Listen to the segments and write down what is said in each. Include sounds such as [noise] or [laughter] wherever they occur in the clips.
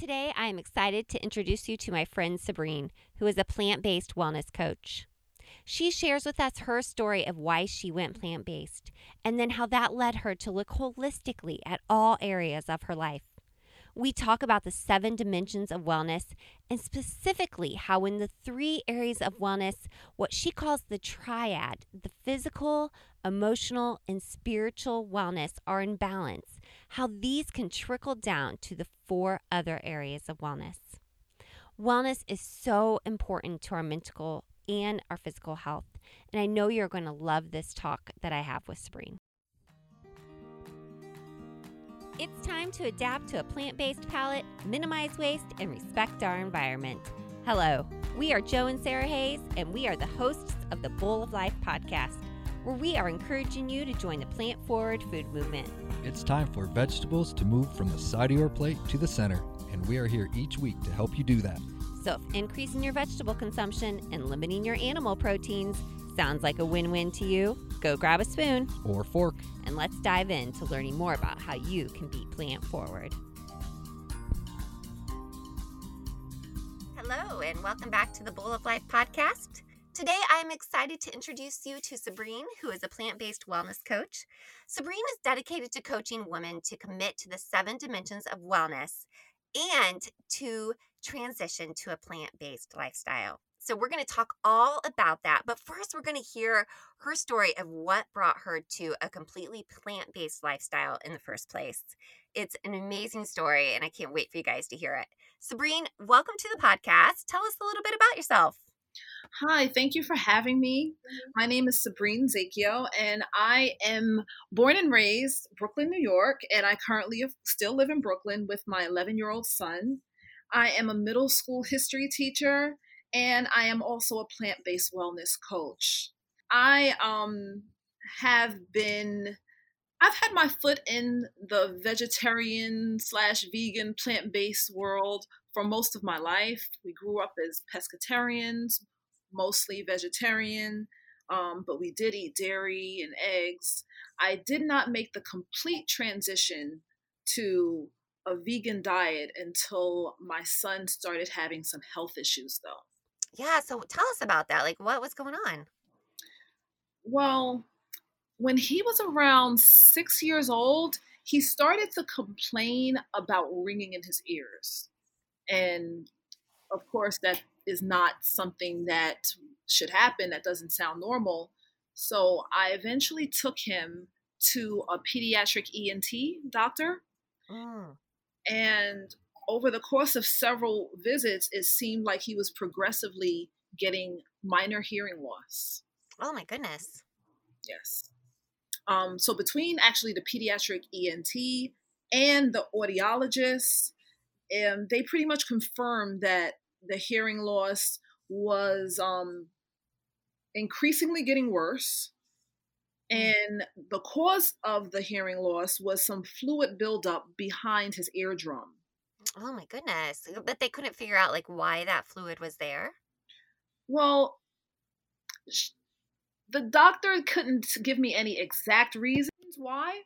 Today, I am excited to introduce you to my friend Sabrine, who is a plant based wellness coach. She shares with us her story of why she went plant based and then how that led her to look holistically at all areas of her life. We talk about the seven dimensions of wellness and specifically how, in the three areas of wellness, what she calls the triad, the physical, emotional, and spiritual wellness are in balance, how these can trickle down to the four other areas of wellness. Wellness is so important to our mental and our physical health, and I know you're going to love this talk that I have with Sabrine. It's time to adapt to a plant based palate, minimize waste, and respect our environment. Hello, we are Joe and Sarah Hayes, and we are the hosts of the Bowl of Life podcast, where we are encouraging you to join the plant forward food movement. It's time for vegetables to move from the side of your plate to the center, and we are here each week to help you do that. So, if increasing your vegetable consumption and limiting your animal proteins sounds like a win win to you, go grab a spoon Or fork. and let's dive into learning more about how you can be plant forward. Hello, and welcome back to the Bowl of Life podcast. Today, I'm excited to introduce you to Sabrine, who is a plant based wellness coach. Sabrine is dedicated to coaching women to commit to the seven dimensions of wellness and to transition to a plant based lifestyle. So, we're going to talk all about that. But first, we're going to hear her story of what brought her to a completely plant based lifestyle in the first place. It's an amazing story, and I can't wait for you guys to hear it. Sabrine, welcome to the podcast. Tell us a little bit about yourself. Hi, thank you for having me. Mm-hmm. My name is Sabrine Zakio, and I am born and raised Brooklyn, New York, and I currently still live in Brooklyn with my 11 year old son. I am a middle school history teacher, and I am also a plant based wellness coach. I um, have been, I've had my foot in the vegetarian slash vegan plant based world for most of my life. We grew up as pescatarians, mostly vegetarian, um, but we did eat dairy and eggs. I did not make the complete transition to a vegan diet until my son started having some health issues, though. Yeah, so tell us about that. Like, what was going on? Well, when he was around six years old, he started to complain about ringing in his ears. And of course, that is not something that should happen. That doesn't sound normal. So I eventually took him to a pediatric ENT doctor. Mm. And over the course of several visits, it seemed like he was progressively getting minor hearing loss. Oh, my goodness. Yes. Um, so between actually the pediatric ENT and the audiologist, um, they pretty much confirmed that the hearing loss was um, increasingly getting worse. And the cause of the hearing loss was some fluid buildup behind his eardrum. Oh, my goodness. But they couldn't figure out, like, why that fluid was there. Well, sh- the doctor couldn't give me any exact reasons why,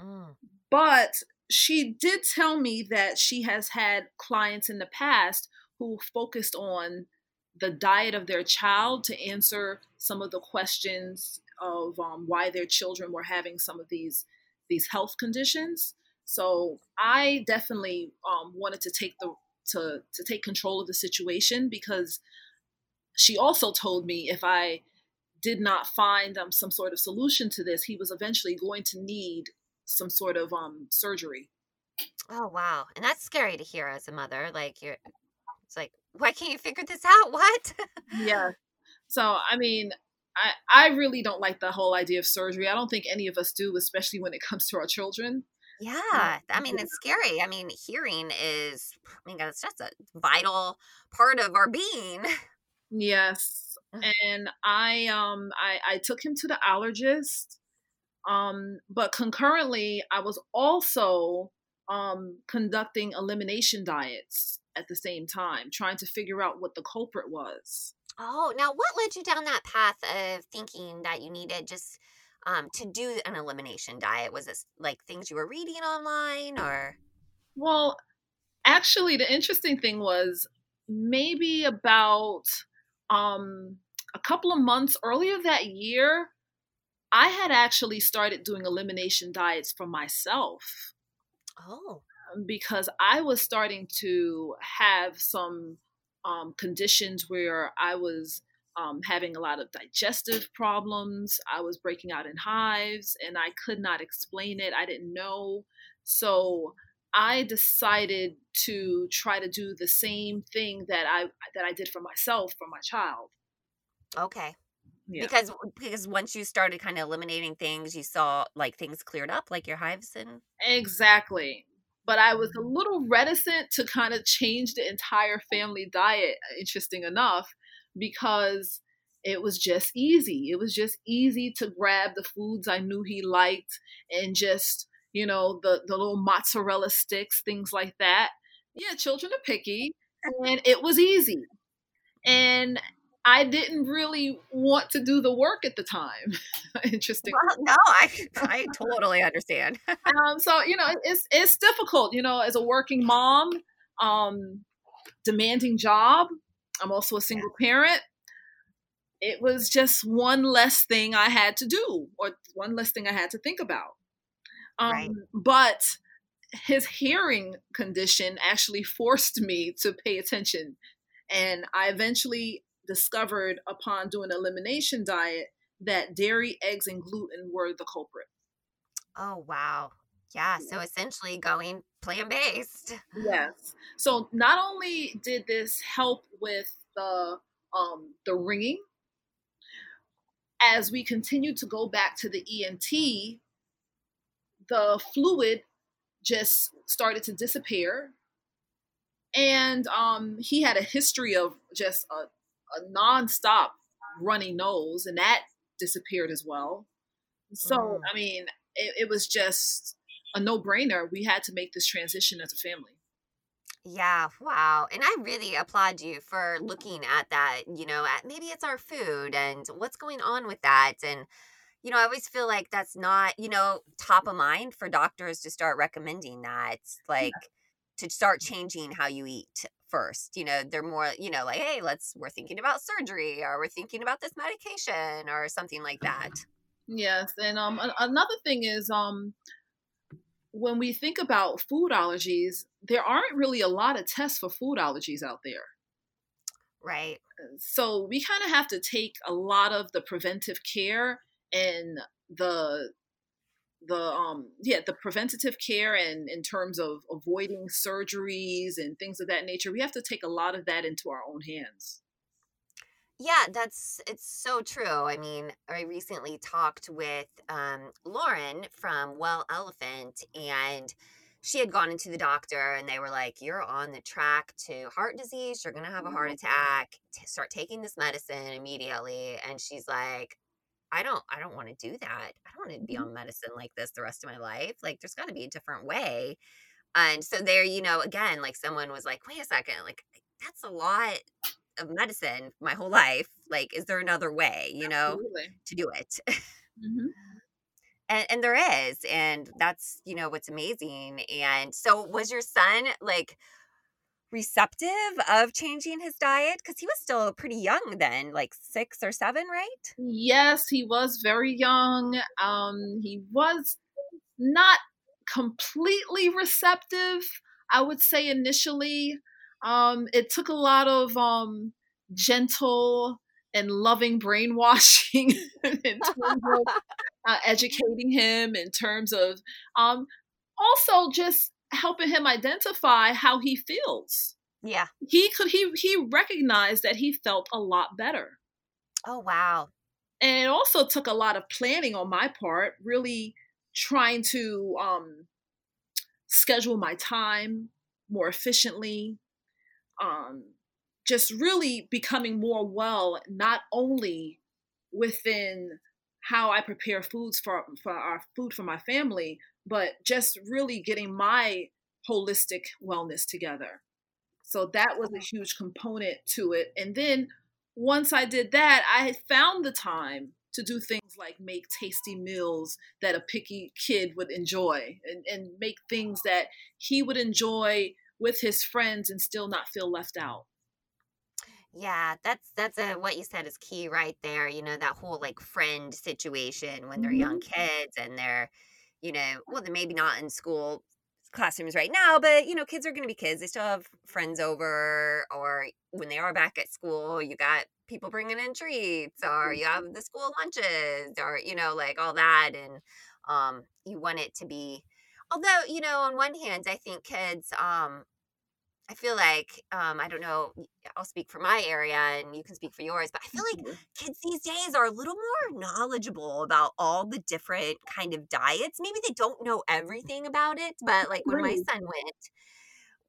Mm. but she did tell me that she has had clients in the past who focused on the diet of their child to answer some of the questions of um, why their children were having some of these these health conditions. So I definitely um, wanted to take the to to take control of the situation because she also told me if I did not find um, some sort of solution to this, he was eventually going to need some sort of um, surgery. Oh, wow. And that's scary to hear as a mother. Like, you're, it's like, why can't you figure this out? [laughs] What? Yeah. So I mean, I I really don't like the whole idea of surgery. I don't think any of us do, especially when it comes to our children. Yeah, I mean it's scary. I mean, hearing is, I mean, it's just a vital part of our being. Yes. [laughs] Mhm. And I um I, I took him to the allergist. Um, but concurrently I was also um conducting elimination diets at the same time, trying to figure out what the culprit was. Oh, now what led you down that path of thinking that you needed just um, to do an elimination diet? Was this like things you were reading online or? Well, Actually, the interesting thing was maybe about um, a couple of months earlier that year, I had actually started doing elimination diets for myself. Oh. Because I was starting to have some um, conditions where I was um, having a lot of digestive problems. I was breaking out in hives and I could not explain it. I didn't know. So I decided to try to do the same thing that I that I did for myself for my child. Okay. Yeah. Because because once you started kind of eliminating things, you saw like things cleared up, like your hives and exactly. But I was a mm-hmm. little reticent to kind of change the entire family diet. Interesting enough, because it was just easy. It was just easy to grab the foods I knew he liked and just you know, the, the little mozzarella sticks, things like that. Yeah, children are picky. And it was easy. And I didn't really want to do the work at the time. [laughs] Interesting. Well, no, I I totally understand. [laughs] um, so you know, it's it's difficult. You know, as a working mom, um, demanding job. I'm also a single parent. It was just one less thing I had to do, or one less thing I had to think about. Um, right. But his hearing condition actually forced me to pay attention. And I eventually discovered upon doing an elimination diet that dairy, eggs, and gluten were the culprit. Oh, wow. Yeah. So essentially going plant based. Yes. So not only did this help with the um, the ringing, as we continued to go back to the ENT, the fluid just started to disappear. And um, he had a history of just a, a nonstop runny nose, and that disappeared as well. So, mm. I mean, it, it was just a no brainer. We had to make this transition as a family. Yeah, wow. And I really applaud you for looking at that, you know, at maybe it's our food and what's going on with that. And you know, I always feel like that's not, you know, top of mind for doctors to start recommending that. Like yeah. to start changing how you eat first. You know, they're more, you know, like, hey, let's we're thinking about surgery or we're thinking about this medication or something like that. Yes. And um another thing is um when we think about food allergies, there aren't really a lot of tests for food allergies out there. Right. So we kind of have to take a lot of the preventive care and the the um yeah the preventative care and in terms of avoiding surgeries and things of that nature we have to take a lot of that into our own hands yeah that's it's so true i mean i recently talked with um, lauren from well elephant and she had gone into the doctor and they were like you're on the track to heart disease you're going to have a heart attack start taking this medicine immediately and she's like I don't I don't want to do that. I don't want to be mm-hmm. on medicine like this the rest of my life. Like there's got to be a different way. And so there, you know, again, like someone was like, "Wait a second, like that's a lot of medicine my whole life. Like is there another way, you know, to do it?" Mm-hmm. [laughs] and and there is, and that's, you know, what's amazing. And so was your son like receptive of changing his diet? Because he was still pretty young then, like six or seven, right? Yes, he was very young. Um, he was not completely receptive, I would say initially. Um, it took a lot of um, gentle and loving brainwashing [laughs] in terms of uh, educating him, in terms of um, also just helping him identify how he feels. Yeah. He could he he recognized that he felt a lot better. Oh wow. And it also took a lot of planning on my part, really trying to um schedule my time more efficiently. Um just really becoming more well not only within how I prepare foods for for our food for my family, but just really getting my holistic wellness together. So that was a huge component to it. And then once I did that, I found the time to do things like make tasty meals that a picky kid would enjoy and, and make things that he would enjoy with his friends and still not feel left out. Yeah, that's that's a what you said is key right there. You know, that whole like friend situation when they're young Mm-hmm. kids and they're, you know, well, they're maybe not in school classrooms right now, but you know, kids are going to be kids. They still have friends over, or when they are back at school, you got people bringing in treats, or you have the school lunches, or you know, like all that, and um, you want it to be. Although, you know, on one hand, I think kids, um, I feel like um, I don't know. I'll speak for my area, and you can speak for yours. But I feel like Mhm. kids these days are a little more knowledgeable about all the different kind of diets. Maybe they don't know everything about it, but like when my son went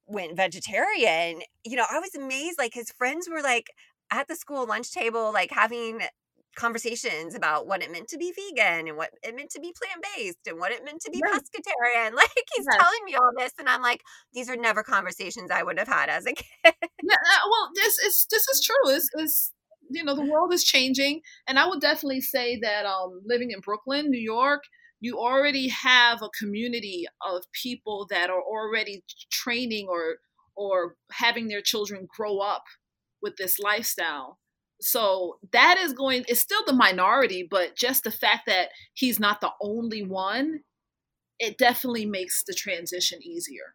went vegetarian, you know, I was amazed. Like his friends were like at the school lunch table, like having conversations about what it meant to be vegan and what it meant to be plant based and what it meant to be Right. pescatarian. [laughs] Like he's Yes. telling me all this, and I'm like, these are never conversations I would have had as a [laughs] kid. Yeah, uh, well, this is this is true. Is is you know the world is changing, and I would definitely say that um, living in Brooklyn, New York, you already have a community of people that are already training or or having their children grow up with this lifestyle. So that is going. It's still the minority, but just the fact that he's not the only one, it definitely makes the transition easier.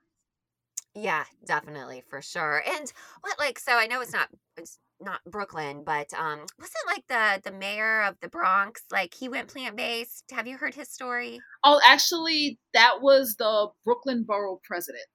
Yeah, definitely for sure. And what like so I know it's not it's not Brooklyn, but um wasn't like the the mayor of the Bronx like he went plant based. Have you heard his story? Oh, actually, that was the Brooklyn Borough president.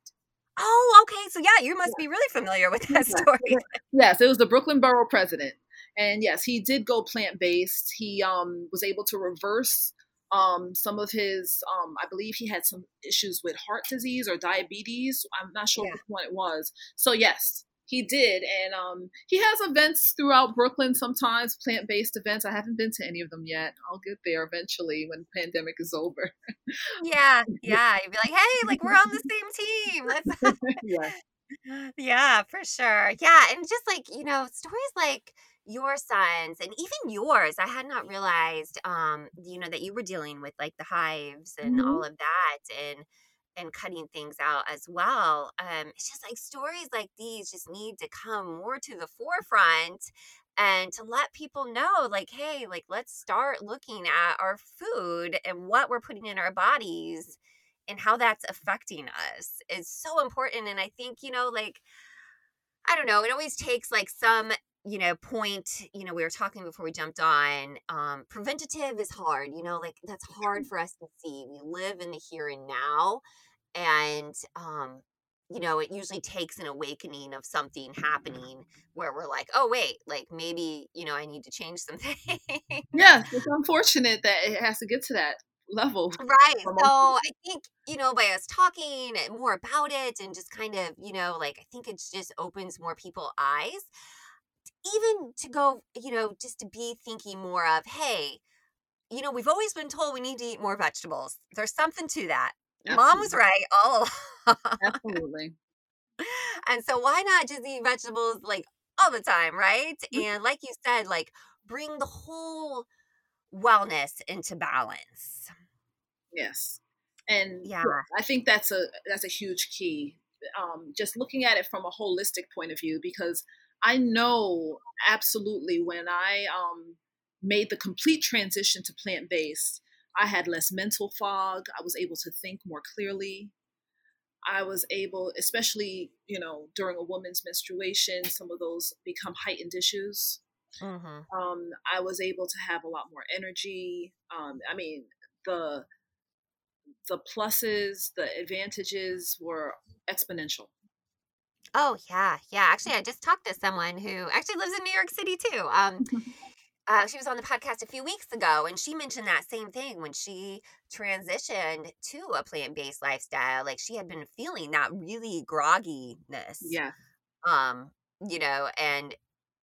Oh, okay. So yeah, you must be really familiar with that story. Yes, it was the Brooklyn Borough president. And yes, he did go plant based. He um, was able to reverse um, some of his, um, I believe he had some issues with heart disease or diabetes. I'm not sure Yeah. which one it was. So, yes, he did. And um, he has events throughout Brooklyn sometimes, plant based events. I haven't been to any of them yet. I'll get there eventually when the pandemic is over. Yeah, [laughs] yeah. You'd be like, hey, like we're on the [laughs] same team. [laughs] Yeah. Yeah, for sure. Yeah, and just like, you know, stories like your sons and even yours, I had not realized um, you know, that you were dealing with like the hives and Mhm. all of that and and cutting things out as well. Um, it's just like stories like these just need to come more to the forefront and to let people know, like, hey, like let's start looking at our food and what we're putting in our bodies and how that's affecting us is so important. And I think, you know, like, I don't know, it always takes like some, you know, point, you know, we were talking before we jumped on. Um, preventative is hard, you know, like that's hard for us to see. We live in the here and now. And, um, you know, it usually takes an awakening of something happening where we're like, oh, wait, like maybe, you know, I need to change something. [laughs] Yeah, it's unfortunate that it has to get to that level. [laughs] Right. So I think, you know, by us talking more about it and just kind of, you know, like I think it just opens more people eyes. Even to go, you know, just to be thinking more of, hey, you know, we've always been told we need to eat more vegetables. There's something to that. Mom was right all along. Absolutely. [laughs] and so why not just eat vegetables like all the time, right? Mhm. And like you said, like bring the whole wellness into balance. Yes. And Yeah. I think that's a that's a huge key. Um, just looking at it from a holistic point of view, because I know absolutely when I um, made the complete transition to plant based, I had less mental fog. I was able to think more clearly. I was able, especially you know during a woman's menstruation, some of those become heightened issues. Mm-hmm. Um, I was able to have a lot more energy. Um, I mean, the the pluses, the advantages were exponential. Oh yeah, yeah. Actually, I just talked to someone who actually lives in New York City too. Um, uh, she was on the podcast a few weeks ago, and she mentioned that same thing when she transitioned to a plant-based lifestyle. Like she had been feeling that really grogginess, Yeah. um, you know, and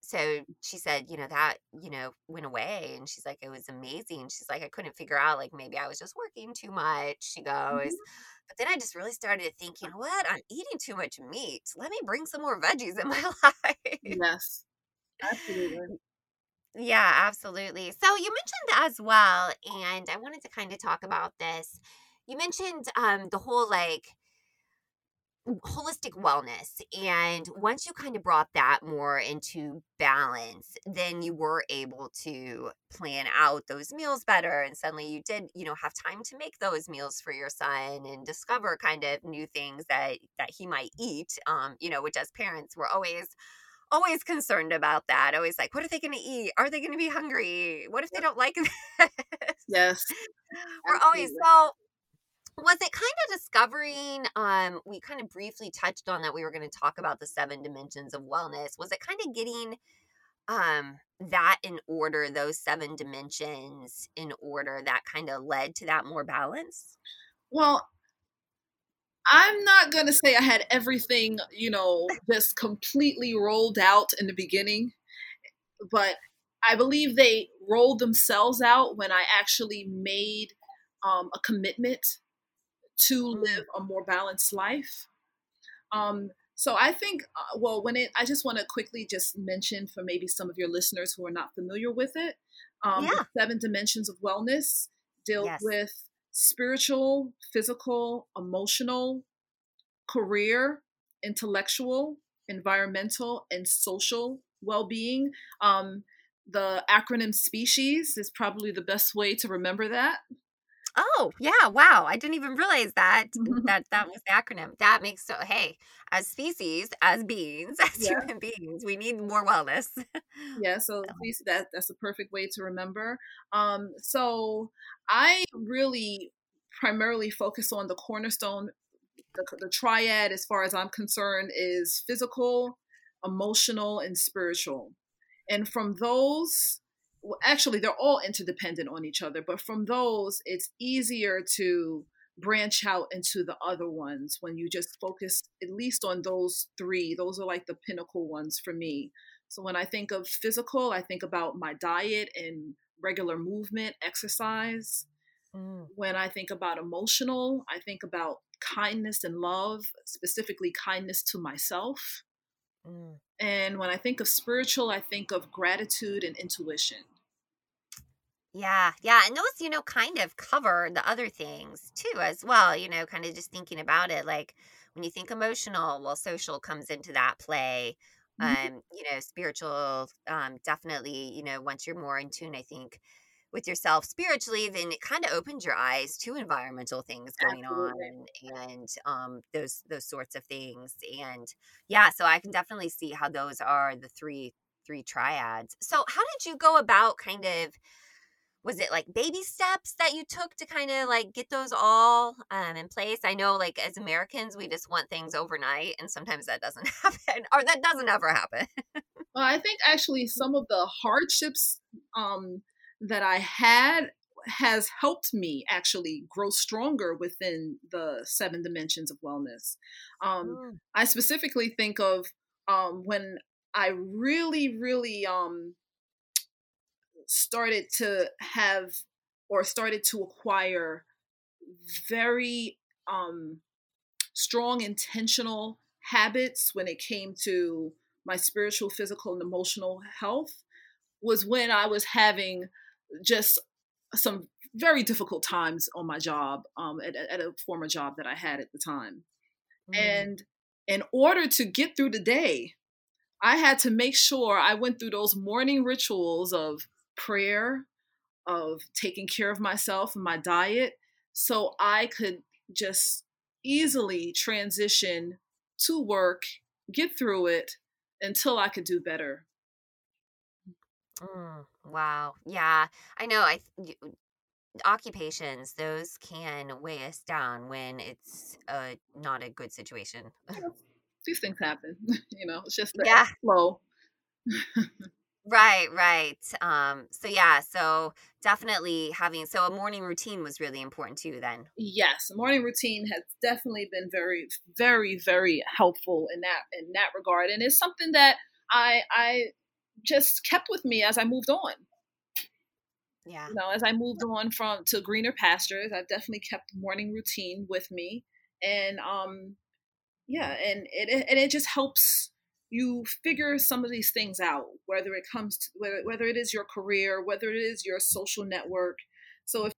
so she said, you know, that you know went away, and she's like, it was amazing. She's like, I couldn't figure out, like maybe I was just working too much. She goes. Mhm. But then I just really started to think, you know what? I'm eating too much meat. Let me bring some more veggies in [laughs] my life. Yes. Absolutely. Yeah, absolutely. So you mentioned as well, and I wanted to kind of talk about this. You mentioned um the whole like holistic wellness. And once you kind of brought that more into balance, then you were able to plan out those meals better. And suddenly you did, you know, have time to make those meals for your son and discover kind of new things that that he might eat. Um, you know, which as parents we're always always concerned about that. Always like, what are they going to eat? Are they going to be hungry? What if they don't like [laughs] this? Yes. We're always so was it kind of discovering um we kind of briefly touched on that we were going to talk about the seven dimensions of wellness. Was it kind of getting um that in order those seven dimensions in order that kind of led to that more balance? Well i'm not going to say i had everything you know just completely rolled out in the beginning but i believe they rolled themselves out when i actually made um, a commitment to mm. live a more balanced life. Um, so I think, uh, well, when it, I just want to quickly just mention for maybe some of your listeners who are not familiar with it, um, yeah. seven dimensions of wellness deal yes. with spiritual, physical, emotional, career, intellectual, environmental, and social well-being. Um, the acronym species is probably the best way to remember that. Oh, yeah. Wow. I didn't even realize that that that was the acronym. That makes so hey, as species, as beings, [laughs] as yeah. human beings, we need more wellness. yeah, [laughs] so that that's a perfect way to remember. Um so I really primarily focus on the cornerstone the, the triad as far as I'm concerned is physical, emotional and spiritual. And from those well, actually they're all interdependent on each other but from those it's easier to branch out into the other ones when you just focus at least on those three. Those are like the pinnacle ones for me. So when i think of physical i think about my diet and regular movement exercise. Mm. when i think about emotional i think about kindness and love specifically kindness to myself. Mm. and when i think of spiritual i think of gratitude and intuition yeah, yeah. And those, you know, kind of cover the other things too, as well. You know, kind of just thinking about it. Like when you think emotional, well, social comes into that play. Mm-hmm. Um, you know, spiritual, um, definitely, you know, once you're more in tune, I think, with yourself spiritually, then it kind of opens your eyes to environmental things going Absolutely. on and, and um those those sorts of things. And yeah, so I can definitely see how those are the three three triads. So how did you go about kind of was it like baby steps that you took to kind of like get those all um, in place? I know, like as Americans, we just want things overnight, and sometimes that doesn't [laughs] happen, or that doesn't ever happen. well, I think actually some of the hardships um, that I had has helped me actually grow stronger within the seven dimensions of wellness. Um, mm. I specifically think of um, when I really, really um, started to have or started to acquire very um, strong intentional habits when it came to my spiritual, physical, and emotional health was when I was having just some very difficult times on my job um, at, at, a former job that I had at the time. Mm. And in order to get through the day, I had to make sure I went through those morning rituals of prayer, of taking care of myself and my diet, so I could just easily transition to work, get through it until I could do better. Mm, wow. Yeah. I know. I occupations those can weigh us down when it's uh, not a good situation. These things happen. [laughs] you know, it's just the yeah. flow. [laughs] Right, right. Um, so yeah, so definitely having so a morning routine was really important too then. Yes, morning routine has definitely been very, very, very helpful in that in that regard. And it's something that I I just kept with me as I moved on. Yeah. You know, as I moved on from to greener pastures, I've definitely kept morning routine with me. And um yeah, and it and it just helps you figure some of these things out whether it comes to whether, whether it is your career whether it is your social network so if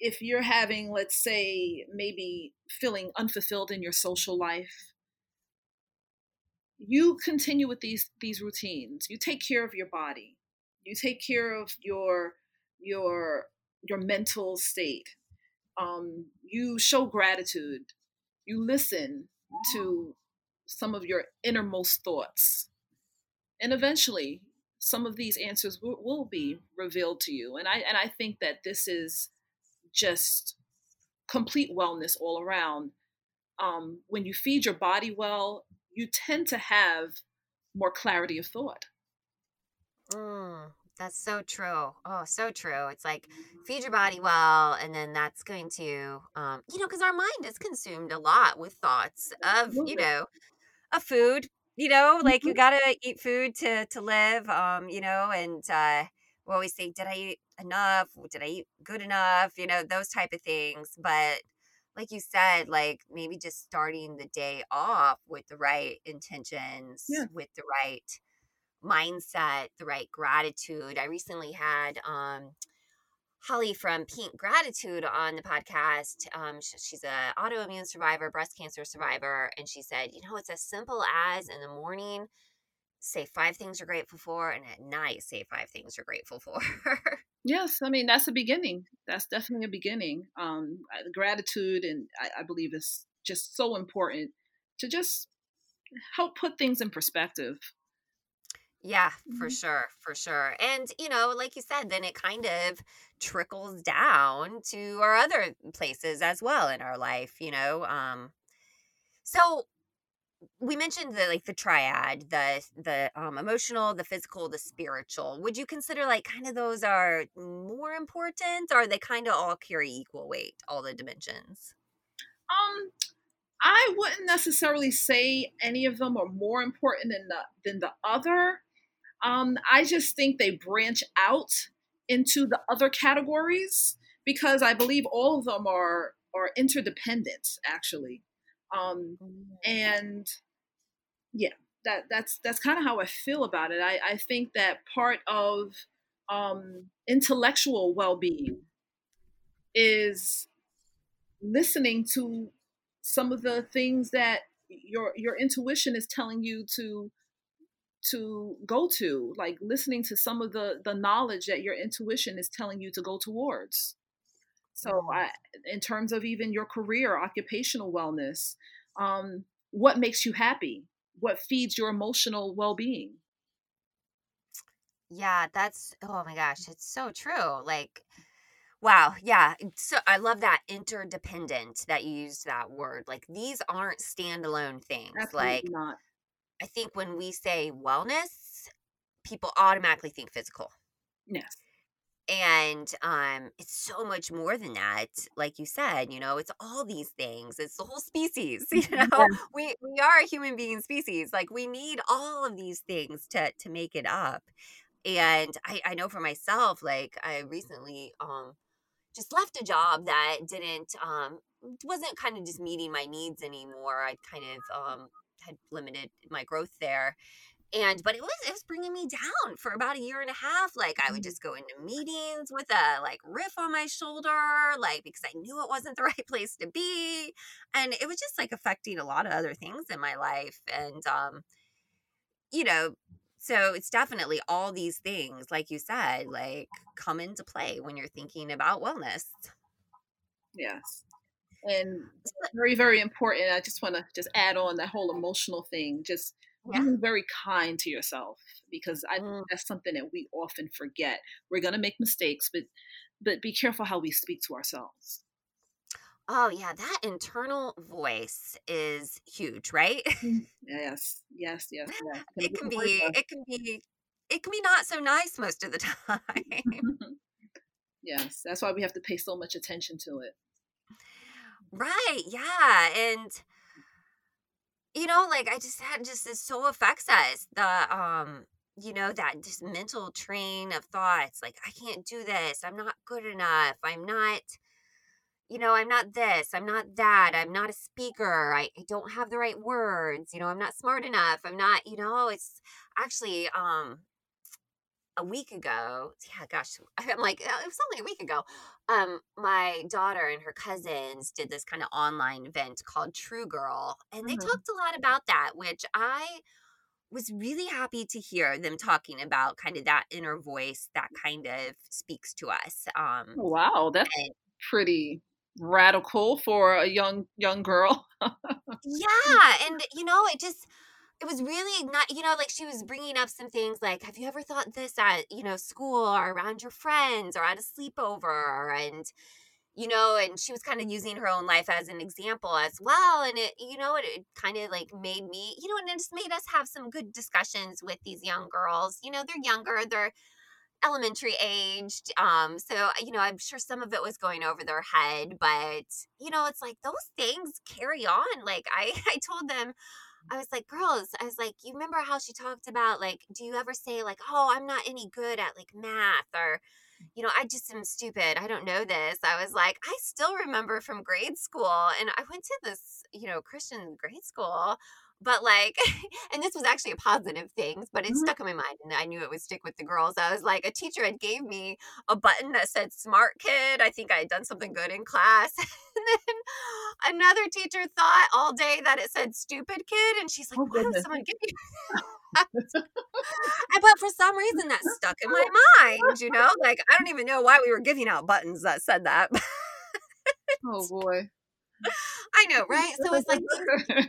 if you're having let's say maybe feeling unfulfilled in your social life you continue with these these routines. You take care of your body. You take care of your your your mental state. Um, you show gratitude. You listen to some of your innermost thoughts. And eventually, some of these answers will, will be revealed to you. And I and I think that this is just complete wellness all around. Um, when you feed your body well, you tend to have more clarity of thought. Mm, that's so true. Oh, so true. It's like feed your body well, and then that's going to, um, you know, because our mind is consumed a lot with thoughts of, you know, a food. You know, like you Mhm. gotta eat food to to live. Um, you know, and uh, we always say, did I eat enough? Did I eat good enough? You know, those type of things. But like you said, like maybe just starting the day off with the right intentions, Yeah. with the right mindset, the right gratitude. I recently had um Holly from Pink Gratitude on the podcast. Um, she's a autoimmune survivor, breast cancer survivor, and she said, you know, it's as simple as in the morning say five things you're grateful for, and at night say five things you're grateful for. [laughs] Yes, I mean that's a beginning. That's definitely a beginning. Um, gratitude, and I, I believe is just so important to just help put things in perspective. Yeah, for Mhm. sure, for sure. And, you know, like you said, then it kind of trickles down to our other places as well in our life, you know. Um so we mentioned the like the triad, the the um emotional, the physical, the spiritual. Would you consider like kind of those are more important or they kind of all carry equal weight, all the dimensions? Um, I wouldn't necessarily say any of them are more important than the than the other. Um, I just think they branch out into the other categories because I believe all of them are are interdependent actually. Um, and yeah, that that's that's kind of how I feel about it. I, I think that part of um, intellectual well being is listening to some of the things that your your intuition is telling you to to go to like listening to some of the the knowledge that your intuition is telling you to go towards so i in terms of even your career occupational wellness um what makes you happy what feeds your emotional well-being Yeah, that's oh my gosh, it's so true. Like Wow, yeah. So I love that interdependent that you used that word. Like these aren't standalone things. Like not I think when we say wellness, people automatically think physical. yes And um it's so much more than that. Like you said, you know, it's all these things. It's the whole species, [laughs] you know. Yeah. We we are a human being species. Like we need all of these things to to make it up. And I I know for myself like I recently um just left a job that didn't um wasn't kind of just meeting my needs anymore. I kind of um had limited my growth there. And but it was it was bringing me down for about a year and a half. Like I would Mm. just go into meetings with a like riff on my shoulder, like because I knew it wasn't the [laughs] right place to be. And it was just like affecting a lot of other things in my life. And um, you know, so it's definitely all these things, like you said, like come into play when you're thinking about wellness. yes and very very important i just want to just add on that whole emotional thing just Yeah. being very kind to yourself because i Mm. that's something that we often forget we're going to make mistakes but but be careful how we speak to ourselves Oh yeah, that internal voice is huge, right? [laughs] yes yes yes yes it can be it can be it can be not so nice most of the [laughs] time. [laughs] yes that's why we have to pay so much attention to it right. Yeah. And you know, like I just had just this so affects us. The um you know that just mental train of thoughts like i can't do this i'm not good enough i'm not you know i'm not this i'm not that i'm not a speaker I, I don't have the right words you know i'm not smart enough i'm not you know it's actually um a week ago yeah gosh i'm like "Oh, it was only a week ago um my daughter and her cousins did this kind of online event called true girl and they Mhm. talked a lot about that which i was really happy to hear them talking about kind of that inner voice that kind of speaks to us. Um, wow, that's and, pretty radical for a young young girl. [laughs] yeah, and you know, it just it was really not you know like she was bringing up some things like have you ever thought this at you know school or around your friends or at a sleepover? and you know and she was kind of using her own life as an example as well and it you know it, it kind of like made me you know and it just made us have some good discussions with these young girls you know they're younger they're elementary aged um so you know i'm sure some of it was going over their head but you know it's like those things carry on. Like i [laughs] i told them I was like, girls, I was like, you remember how she talked about like, do you ever say like, oh, I'm not any good at like math or, you know, I just am stupid. I don't know this. I was like, I still remember from grade school, and I went to this, you know, Christian grade school but like [laughs] and this was actually a positive thing but it mm-hmm. stuck in my mind and i knew it would stick with the girls. I was like a teacher had gave me a button that said smart kid. I think i had done something good in class. [laughs] And then another teacher thought all day that it said stupid kid. And she's like oh, why would someone give [laughs] you? But for some reason that stuck in my mind you know? Like i don't even know why we were giving out buttons that said that oh boy I know, right? So it's like these,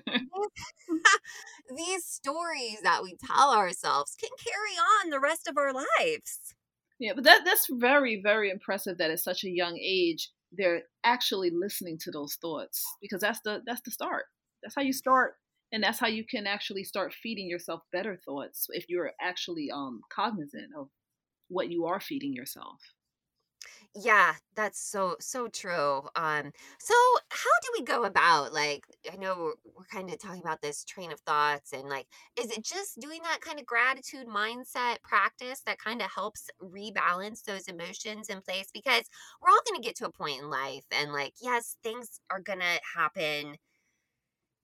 [laughs] these stories that we tell ourselves can carry on the rest of our lives. Yeah, but that that's very very impressive that at such a young age they're actually listening to those thoughts because that's the that's the start. That's how you start and that's how you can actually start feeding yourself better thoughts if you're actually um cognizant of what you are feeding yourself. Yeah, that's so so true. Um, so how do we go about like I know we're, we're kind of talking about this train of thoughts and like is it just doing that kind of gratitude mindset practice that kind of helps rebalance those emotions in place because we're all going to get to a point in life and like yes, things are going to happen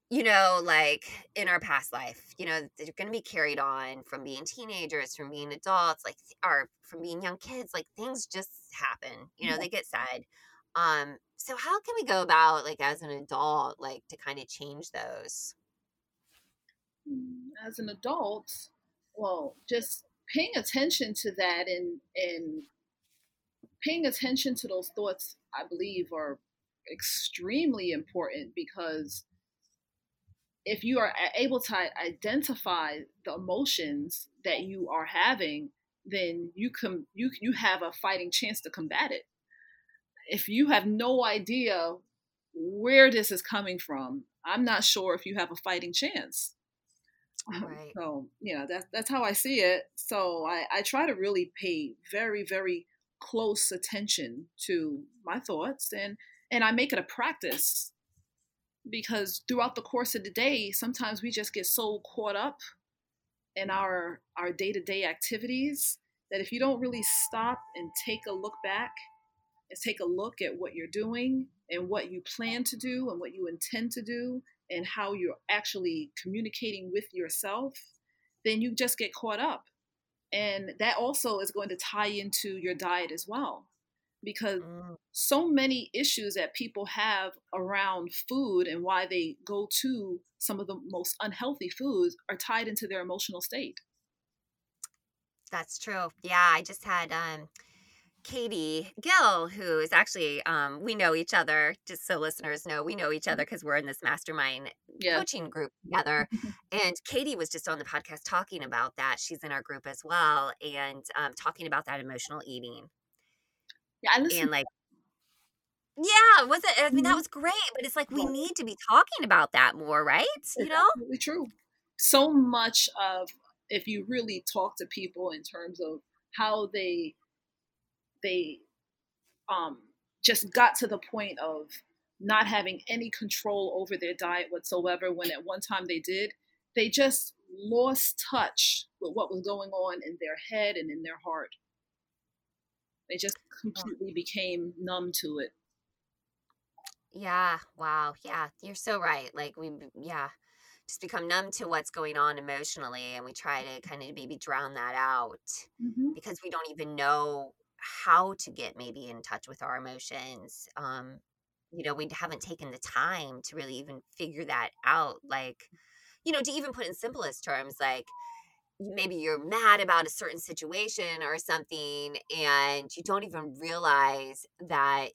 you know, like in our past life, you know, they're going to be carried on from being teenagers, from being adults, like, or from being young kids. Like things just happen, you know, they get said. Um, so how can we go about, like, as an adult, like, to kind of change those? Mm, as an adult, well, just paying attention to that and and paying attention to those thoughts, I believe, are extremely important because if you are able to identify the emotions that you are having, then you can you you have a fighting chance to combat it. If you have no idea where this is coming from, I'm not sure if you have a fighting chance. [laughs] Right. So, you know, that's that's how I see it. So I, I try to really pay very, very close attention to my thoughts and and I make it a practice because throughout the course of the day sometimes we just get so caught up in our our day-to-day activities that if you don't really stop and take a look back and take a look at what you're doing and what you plan to do and what you intend to do and how you're actually communicating with yourself then you just get caught up. And that also is going to tie into your diet as well because mm. so many issues that people have around food and why they go to some of the most unhealthy foods are tied into their emotional state. That's true. Yeah, I just had um Katie Gill, who is actually, um, we know each other, just so listeners know, we know each other because we're in this mastermind yeah. coaching group together. [laughs] and Katie was just on the podcast talking about that. She's in our group as well and um, talking about that emotional eating yeah, I and like yeah, was it? I mean, that mm-hmm. was great, but it's like we need to be talking about that more, right? You know, true. So much of if you really talk to people in terms of how they they um just got to the point of not having any control over their diet whatsoever when at one time they did they just lost touch with what was going on in their head and in their heart they just completely became numb to it. Yeah. Wow. Yeah. You're so right. Like, we, yeah, just become numb to what's going on emotionally. And we try to kind of maybe drown that out mm-hmm. because we don't even know how to get maybe in touch with our emotions. Um, you know, we haven't taken the time to really even figure that out. Like, you know, to even put in simplest terms, like, maybe you're mad about a certain situation or something and you don't even realize that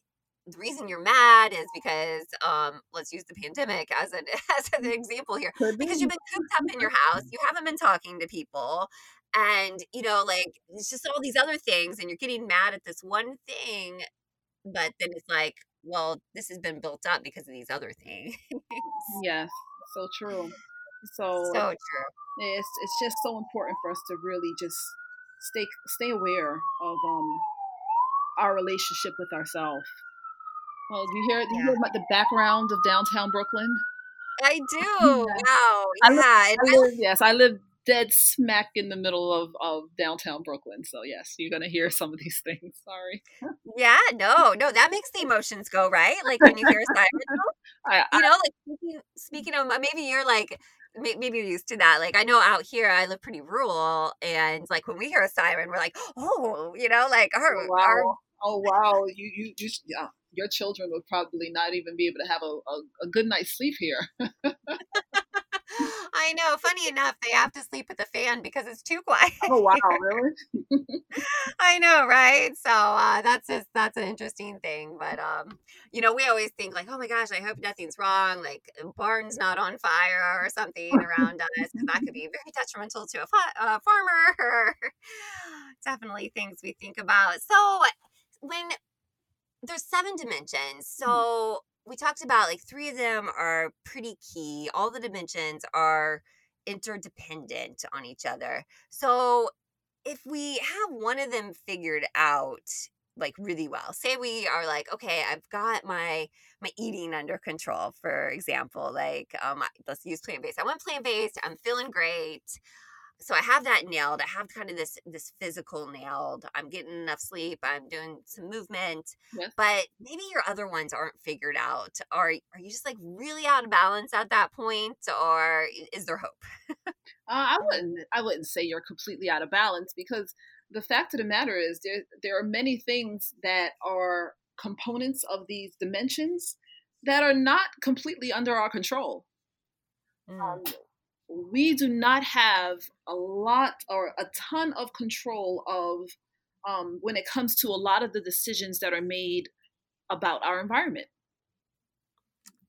the reason you're mad is because um let's use the pandemic as an [laughs] as an example here because you've been cooped up [laughs] in your house you haven't been talking to people and you know like it's just all these other things and you're getting mad at this one thing but then it's like well this has been built up because of these other things. Yes so true so so true it's it's just so important for us to really just stay stay aware of um our relationship with ourselves well do you hear, do you hear about the background of downtown brooklyn I do. Wow. Yeah. I live, I live, yes, I live dead smack in the middle of, of downtown Brooklyn. So yes, you're gonna hear some of these [laughs] things. Sorry. Yeah, no, no, that makes the emotions go right. Like when you hear a siren, I, [laughs] I, you know, like speaking, speaking of, maybe you're like maybe you're used to that. Like I know out here I live pretty rural, and like when we hear a siren, we're like, oh, you know, like oh, our oh, wow. our oh wow, you you just yeah, your children would probably not even be able to have a, a, a good night's sleep here. [laughs] I know. Funny enough, they have to sleep with the fan because it's too [laughs] quiet. Oh wow, really? [laughs] I know, right? So uh, that's just that's an interesting thing. But um, you know, we always think like, oh my gosh, I hope nothing's wrong, like barn's not on fire or something [laughs] around us, because that could be very detrimental to a fa- farmer. Definitely things we think about. So when there's seven dimensions, mm. so we talked about like three of them are pretty key. All the dimensions are interdependent on each other. So if we have one of them figured out like really well say we are like okay i've got my my eating under control for example like um let's use plant-based i went plant-based i'm feeling great so I have that nailed. I have kind of this this physical nailed. I'm getting enough sleep. I'm doing some movement. Yes. But maybe your other ones aren't figured out. Are are you just like really out of balance at that point, or is there hope? uh, I wouldn't. I wouldn't say you're completely out of balance because the fact of the matter is there there are many things that are components of these dimensions that are not completely under our control. Mm. Um, we do not have a lot or a ton of control of um, when it comes to a lot of the decisions that are made about our environment.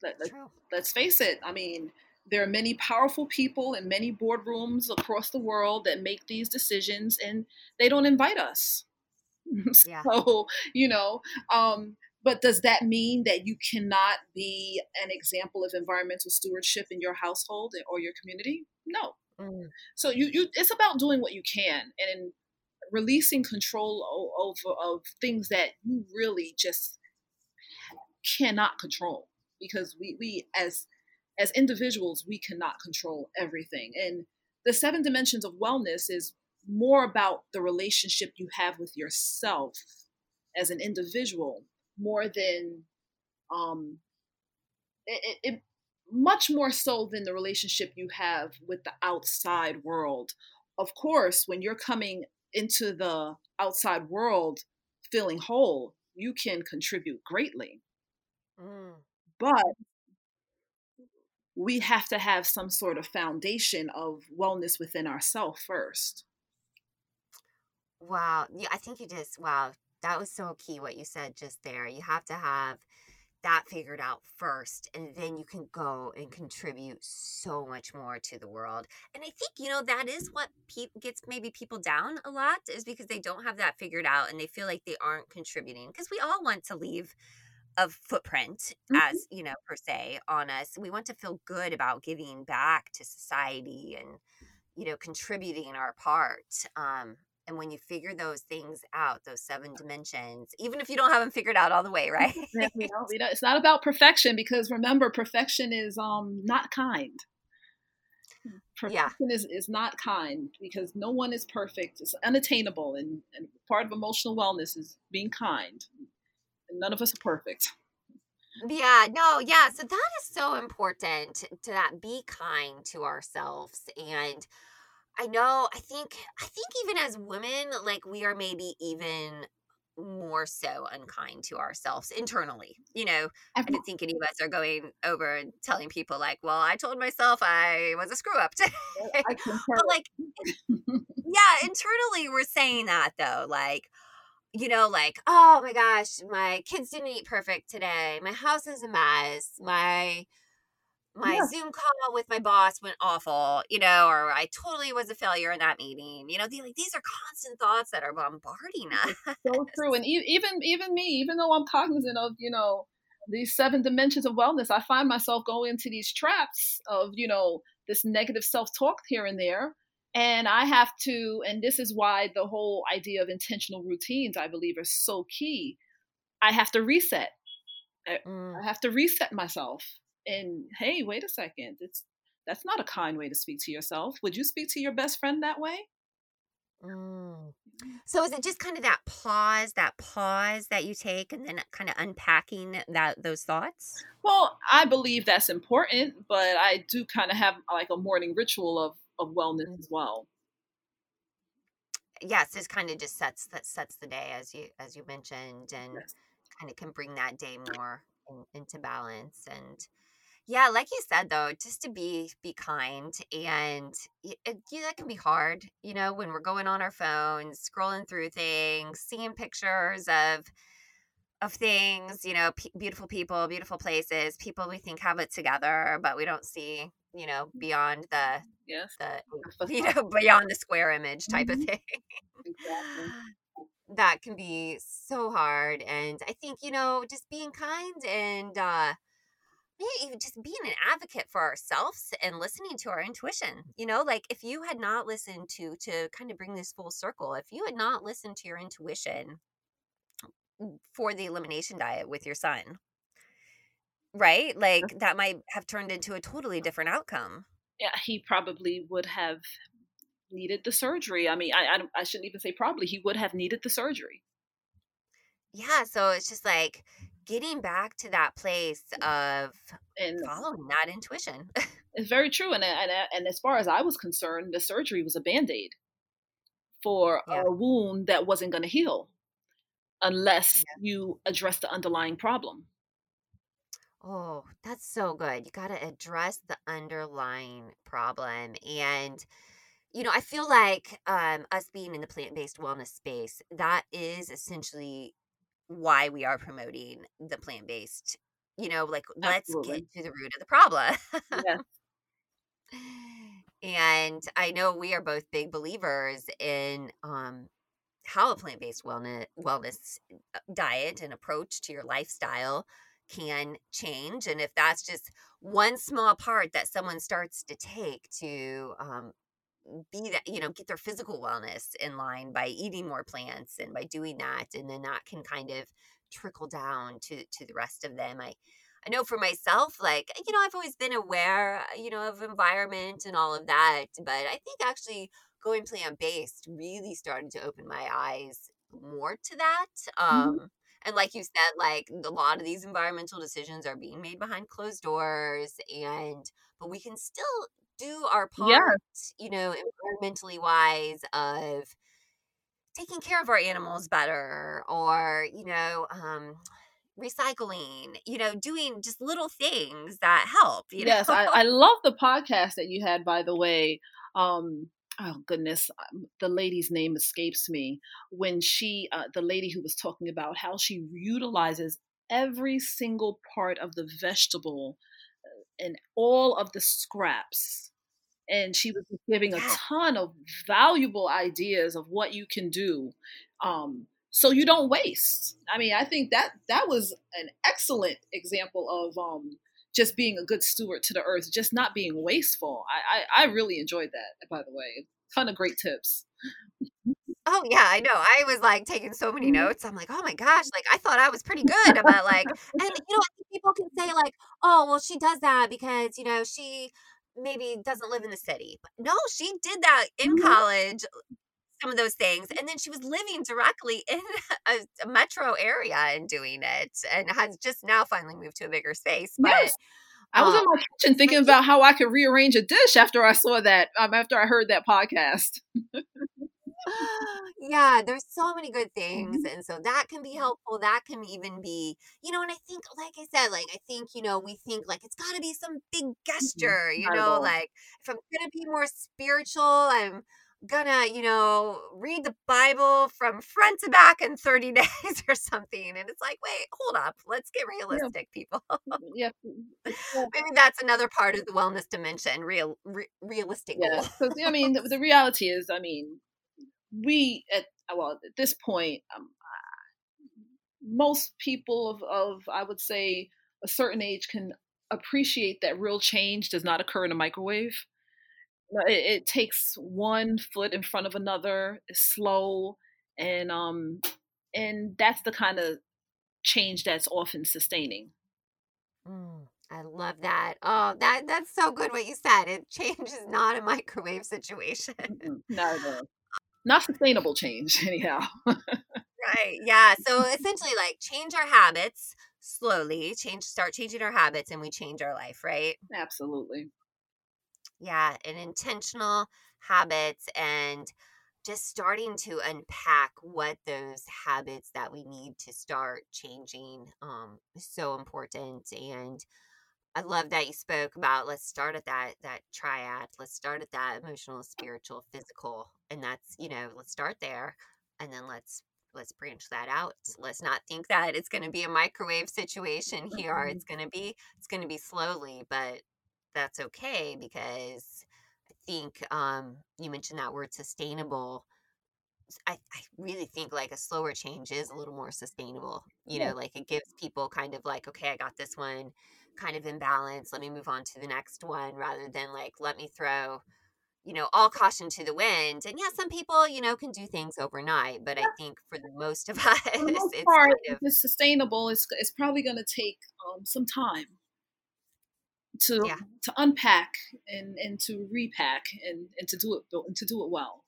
Let, let, let's face it. I mean, there are many powerful people in many boardrooms across the world that make these decisions, and they don't invite us. [laughs] Yeah. so, you know, um, but does that mean that you cannot be an example of environmental stewardship in your household or your community? No. Mm. So you, you it's about doing what you can and releasing control over of things that you really just cannot control because we we as as individuals we cannot control everything and the seven dimensions of wellness is more about the relationship you have with yourself as an individual more than um it, it, much more so than the relationship you have with the outside world. Of course when you're coming into the outside world feeling whole you can contribute greatly. Mm. but we have to have some sort of foundation of wellness within ourselves first. Wow. Yeah i think you just wow that was so key what you said just there. You have to have that figured out first and then you can go and contribute so much more to the world and i think you know that is what pe- gets maybe people down a lot is because they don't have that figured out and they feel like they aren't contributing because we all want to leave a footprint mm-hmm. as you know per se on us we want to feel good about giving back to society and you know contributing our part um and when you figure those things out, those seven dimensions, even if you don't have them figured out all the way, right? [laughs] it's not about perfection because remember, perfection is um not kind. Perfection yeah. is, is not kind because no one is perfect. It's unattainable. And, and part of emotional wellness is being kind. And none of us are perfect. Yeah, no, yeah. So that is so important to that be kind to ourselves and I know, I think I think even as women, like we are maybe even more so unkind to ourselves internally. You know, I didn't think any of us are going over and telling people like, "Well, I told myself I was a screw up today." [laughs] but like, [laughs] yeah, internally we're saying that though, like, you know, like, oh my gosh, my kids didn't eat perfect today. My house is a mess. My my yeah. Zoom call with my boss went awful, you know, or I totally was a failure in that meeting. You know, like these are constant thoughts that are bombarding us. so true, and [laughs] even even me, even though I'm cognizant of you know these seven dimensions of wellness, I find myself going into these traps of you know this negative self talk here and there. And I have to, and this is why the whole idea of intentional routines, I believe, are so key. I have to reset. Mm. I have to reset myself and hey, wait a second, it's that's not a kind way to speak to yourself. Would you speak to your best friend that way? Mm. So is it just kind of that pause, that pause that you take, and then kind of unpacking that those thoughts? Well, I believe that's important, but I do kind of have like a morning ritual of of wellness mm. as well. Yes, this kind of just sets that sets the day as you as you mentioned, and yes. kind of can bring that day more in, into balance and yeah, like you said though, just to be be kind and it, yeah, that can be hard, you know, when we're going on our phones, scrolling through things, seeing pictures of of things, you know, p- beautiful people, beautiful places, people we think have it together, but we don't see, you know, beyond the yes, the [laughs] [laughs] you know, beyond the square image type mm-hmm. of thing. Exactly. [laughs] that can be so hard and I think, you know, just being kind and uh just being an advocate for ourselves and listening to our intuition. You know, like if you had not listened to to kind of bring this full circle, if you had not listened to your intuition for the elimination diet with your son, right? Like that might have turned into a totally different outcome. Yeah, he probably would have needed the surgery. I mean, I, I, I shouldn't even say probably. He would have needed the surgery. Yeah, so it's just like getting back to that place of and following that intuition. [laughs] it's very true, and and and as far as I was concerned, the surgery was a band aid for yeah. a wound that wasn't going to heal unless yeah. you address the underlying problem. Oh, that's so good. You got to address the underlying problem. And, you know, I feel like um, us being in the plant based wellness space, that is essentially why we are promoting the plant based. You know, like let's get to the root of the problem. yeah. [laughs] And I know we are both big believers in um, how a plant based wellness wellness uh, diet and approach to your lifestyle can change, and if that's just one small part that someone starts to take to um, be that you know get their physical wellness in line by eating more plants and by doing that and then that can kind of trickle down to to the rest of them i i know for myself like you know i've always been aware you know of environment and all of that but i think actually going plant based really started to open my eyes more to that mm-hmm. um mm-hmm. and like you said like a lot of these environmental decisions are being made behind closed doors and but we can still do our part, you know, environmentally wise of taking care of our animals better or, you know, um, recycling, you know, doing just little things that help. You yes, know? I, I love the podcast that you had, by the way. Um, oh goodness um, the lady's name escapes me when she uh, the lady who was talking about how she utilizes every single part of the vegetable and all of the scraps and she was giving a ton of valuable ideas of what you can do um, so you don't waste. I mean i think that that was an excellent example of um, just being a good steward to the earth just not being wasteful. I i, I really enjoyed that by the way. Ton of great tips Oh yeah, I know. I was like taking so many mm-hmm. notes. I'm like, oh my gosh, like I thought I was pretty good [laughs] about like, and you know, people can say like, oh, well, she does that because you know she maybe doesn't live in the city. But no, she did that in mm-hmm. college, some of those things. And then she was living directly in [laughs] a, a, metro area and doing it and has just now finally moved to a bigger space. But yes. I was um, in my kitchen thinking about how I could rearrange a dish after I saw that, um, after I heard that podcast. [laughs] [gasps] yeah, there's so many good things. Mm-hmm. And so that can be helpful. That can even be, you know, and I think, like I said, like, I think, you know, we think like it's got to be some big mm-hmm. gesture, you know, like if I'm going to be more spiritual, I'm, gonna, you know, read the Bible from front to back in 30 [laughs] days or something. And it's like, wait, hold up. Let's get realistic, yeah. [laughs] people. yeah. Maybe that's another part of the wellness dimension, real, re- realistic. Yeah. Because, I mean, the, the, [laughs] reality is, I mean, we, at, well, at this point, um, most people of, of, I would say, a certain age can appreciate that real change does not occur in a microwave it, it takes one foot in front of another. It's slow, and um, and that's the kind of change that's often sustaining. Mm, I love that. Oh, that that's so good what you said. It [laughs] change is not a microwave situation. not at all. Not sustainable change, [laughs] anyhow. right. Yeah. So essentially, like change our habits slowly. Change, start changing our habits, and we change our life. Right. Absolutely. Yeah, and intentional habits and just starting to unpack what those habits that we need to start changing um, is so important. And I love that you spoke about let's start at that that triad. Let's start at that emotional, spiritual, physical, and that's you know let's start there, and then let's let's branch that out. Let's not think that it's going to be a microwave situation here. Mm-hmm. It's going to be it's going to be slowly, but that's okay because I think um, you mentioned that word sustainable. I, I really think like a slower change is a little more sustainable. You yeah. know, like it gives people kind of like, okay, I got this one kind of imbalance. Let me move on to the next one rather than like, let me throw, you know, all caution to the wind. And yeah, some people, you know, can do things overnight, but I think for the most of us, [laughs] for the most it's part, kind of, it's sustainable. It's, it's probably going to take um, some time to yeah. to unpack and and to repack and and to do it and to do it well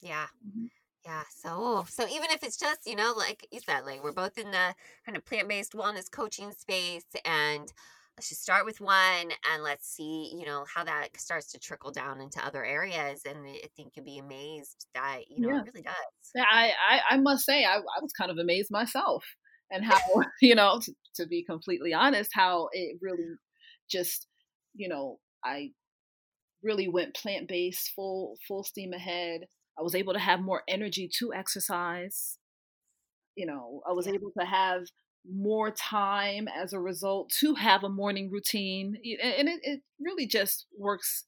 yeah mm-hmm. Yeah so so even if it's just you know like you said like we're both in the kind of plant-based wellness coaching space and let's just start with one and let's see you know how that starts to trickle down into other areas and i think you'll be amazed that you know yeah. it really does yeah i i, I must say I, I was kind of amazed myself and how [laughs] [laughs] you know to, to be completely honest how it really just, you know, I really went plant based, full full steam ahead. I was able to have more energy to exercise. You know, I was able to have more time as a result to have a morning routine. And it, it really just works.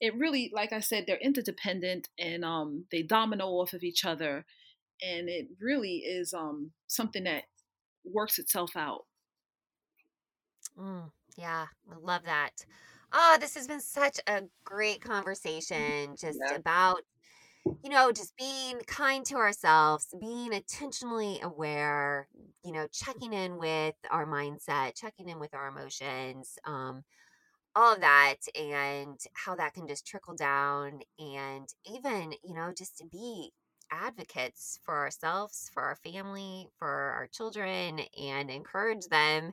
It really, like I said, they're interdependent and um, they domino off of each other. And it really is um, something that works itself out. Mm. Yeah, I love that. Oh, this has been such a great conversation just yeah. about, you know, just being kind to ourselves, being intentionally aware, you know, checking in with our mindset, checking in with our emotions, um, all of that, and how that can just trickle down. And even, you know, just to be advocates for ourselves, for our family, for our children, and encourage them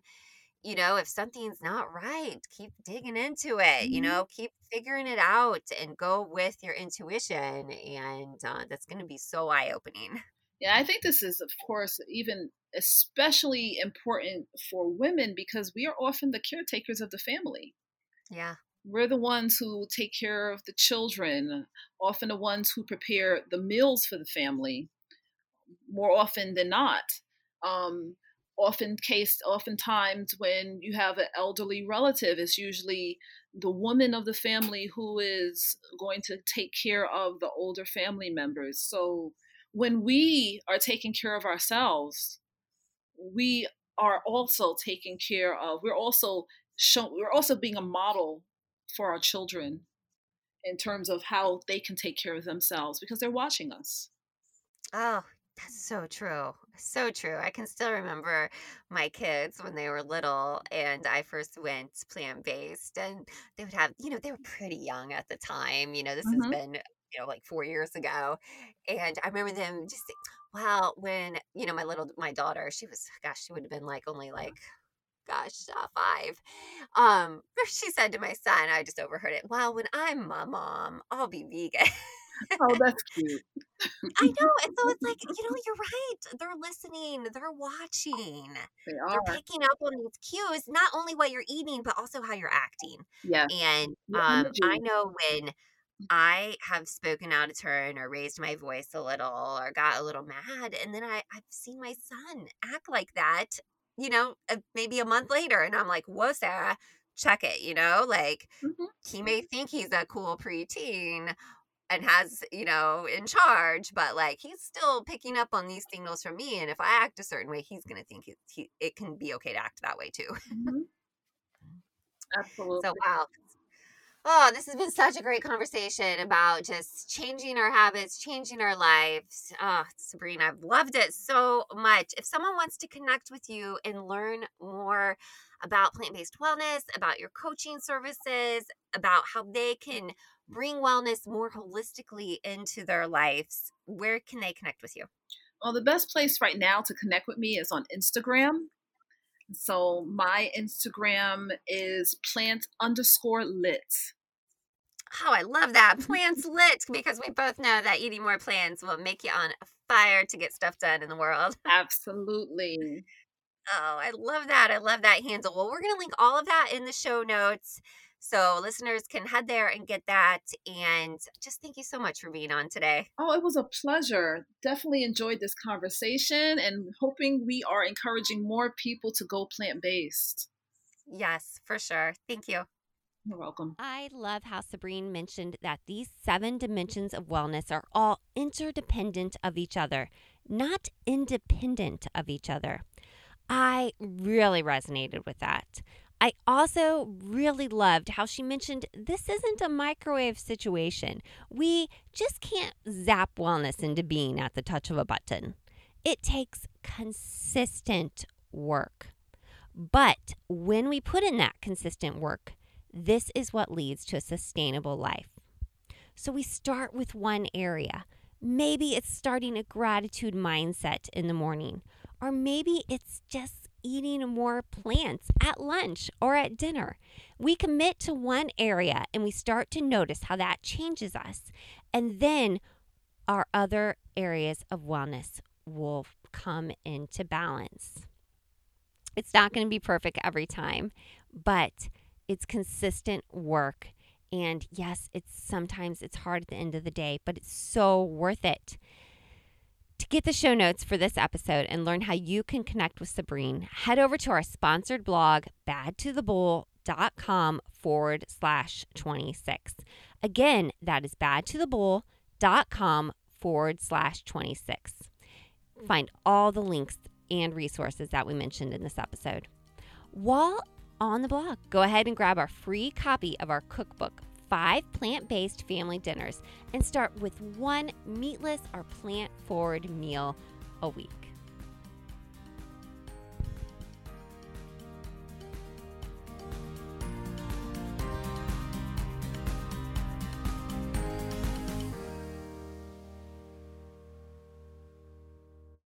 you know, if something's not right, keep digging into it, you mm-hmm. know, keep figuring it out and go with your intuition. And uh, that's going to be so eye opening. Yeah, I think this is, of course, even especially important for women because we are often the caretakers of the family. Yeah. We're the ones who take care of the children, often the ones who prepare the meals for the family, more often than not. Um, often case oftentimes when you have an elderly relative it's usually the woman of the family who is going to take care of the older family members so when we are taking care of ourselves we are also taking care of we're also show, we're also being a model for our children in terms of how they can take care of themselves because they're watching us oh that's so true. So true. I can still remember my kids when they were little and I first went plant based and they would have, you know, they were pretty young at the time. You know, this mm-hmm. has been, you know, like four years ago. And I remember them just, well, when, you know, my little, my daughter, she was, gosh, she would have been like only like, gosh, uh, five. Um, [laughs] she said to my son, I just overheard it, well, when I'm my mom, I'll be vegan. Oh, that's cute. [laughs] I know. And so it's like, you know, you're right. They're listening, they're watching, they are. They're picking up on these cues, not only what you're eating, but also how you're acting. Yeah. And um, I know when I have spoken out of turn or raised my voice a little or got a little mad. And then I, I've seen my son act like that, you know, uh, maybe a month later. And I'm like, whoa, Sarah, check it, you know, like Mhm. he may think he's a cool preteen and has, you know, in charge, but like he's still picking up on these signals from me. And if I act a certain way, he's going to think it, he, it can be okay to act that way too. Mhm. Absolutely. So, wow. Oh, this has been such a great conversation about just changing our habits, changing our lives. Oh, Sabrina, I've loved it so much. If someone wants to connect with you and learn more about plant based wellness, about your coaching services, about how they can bring wellness more holistically into their lives, where can they connect with you? Well, the best place right now to connect with me is on Instagram. So my Instagram is plant underscore lit. Oh, I love that. [laughs] Plants lit because we both know that eating more plants will make you on fire to get stuff done in the world. Absolutely. Oh, I love that. I love that handle. Well, we're going to link all of that in the show notes so listeners can head there and get that. And just thank you so much for being on today. Oh, it was a pleasure. Definitely enjoyed this conversation and hoping we are encouraging more people to go plant based. Yes, for sure. Thank you. You're welcome. I love how Sabrine mentioned that these seven dimensions of wellness are all interdependent of each other, not independent of each other. I really resonated with that. I also really loved how she mentioned this isn't a microwave situation. We just can't zap wellness into being at the touch of a button. It takes consistent work. But when we put in that consistent work, this is what leads to a sustainable life. So we start with one area. Maybe it's starting a gratitude mindset in the morning, or maybe it's just eating more plants at lunch or at dinner. We commit to one area and we start to notice how that changes us. And then our other areas of wellness will come into balance. It's not going to be perfect every time, but it's consistent work. And yes, it's sometimes it's hard at the end of the day, but it's so worth it. To get the show notes for this episode and learn how you can connect with Sabrine, head over to our sponsored blog, badtothebowl.com forward slash 26. Again, that is badtothebowl.com forward slash 26. Find all the links and resources that we mentioned in this episode. While on the blog, go ahead and grab our free copy of our cookbook, Five Plant Based Family Dinners, and start with one meatless or plant forward meal a week.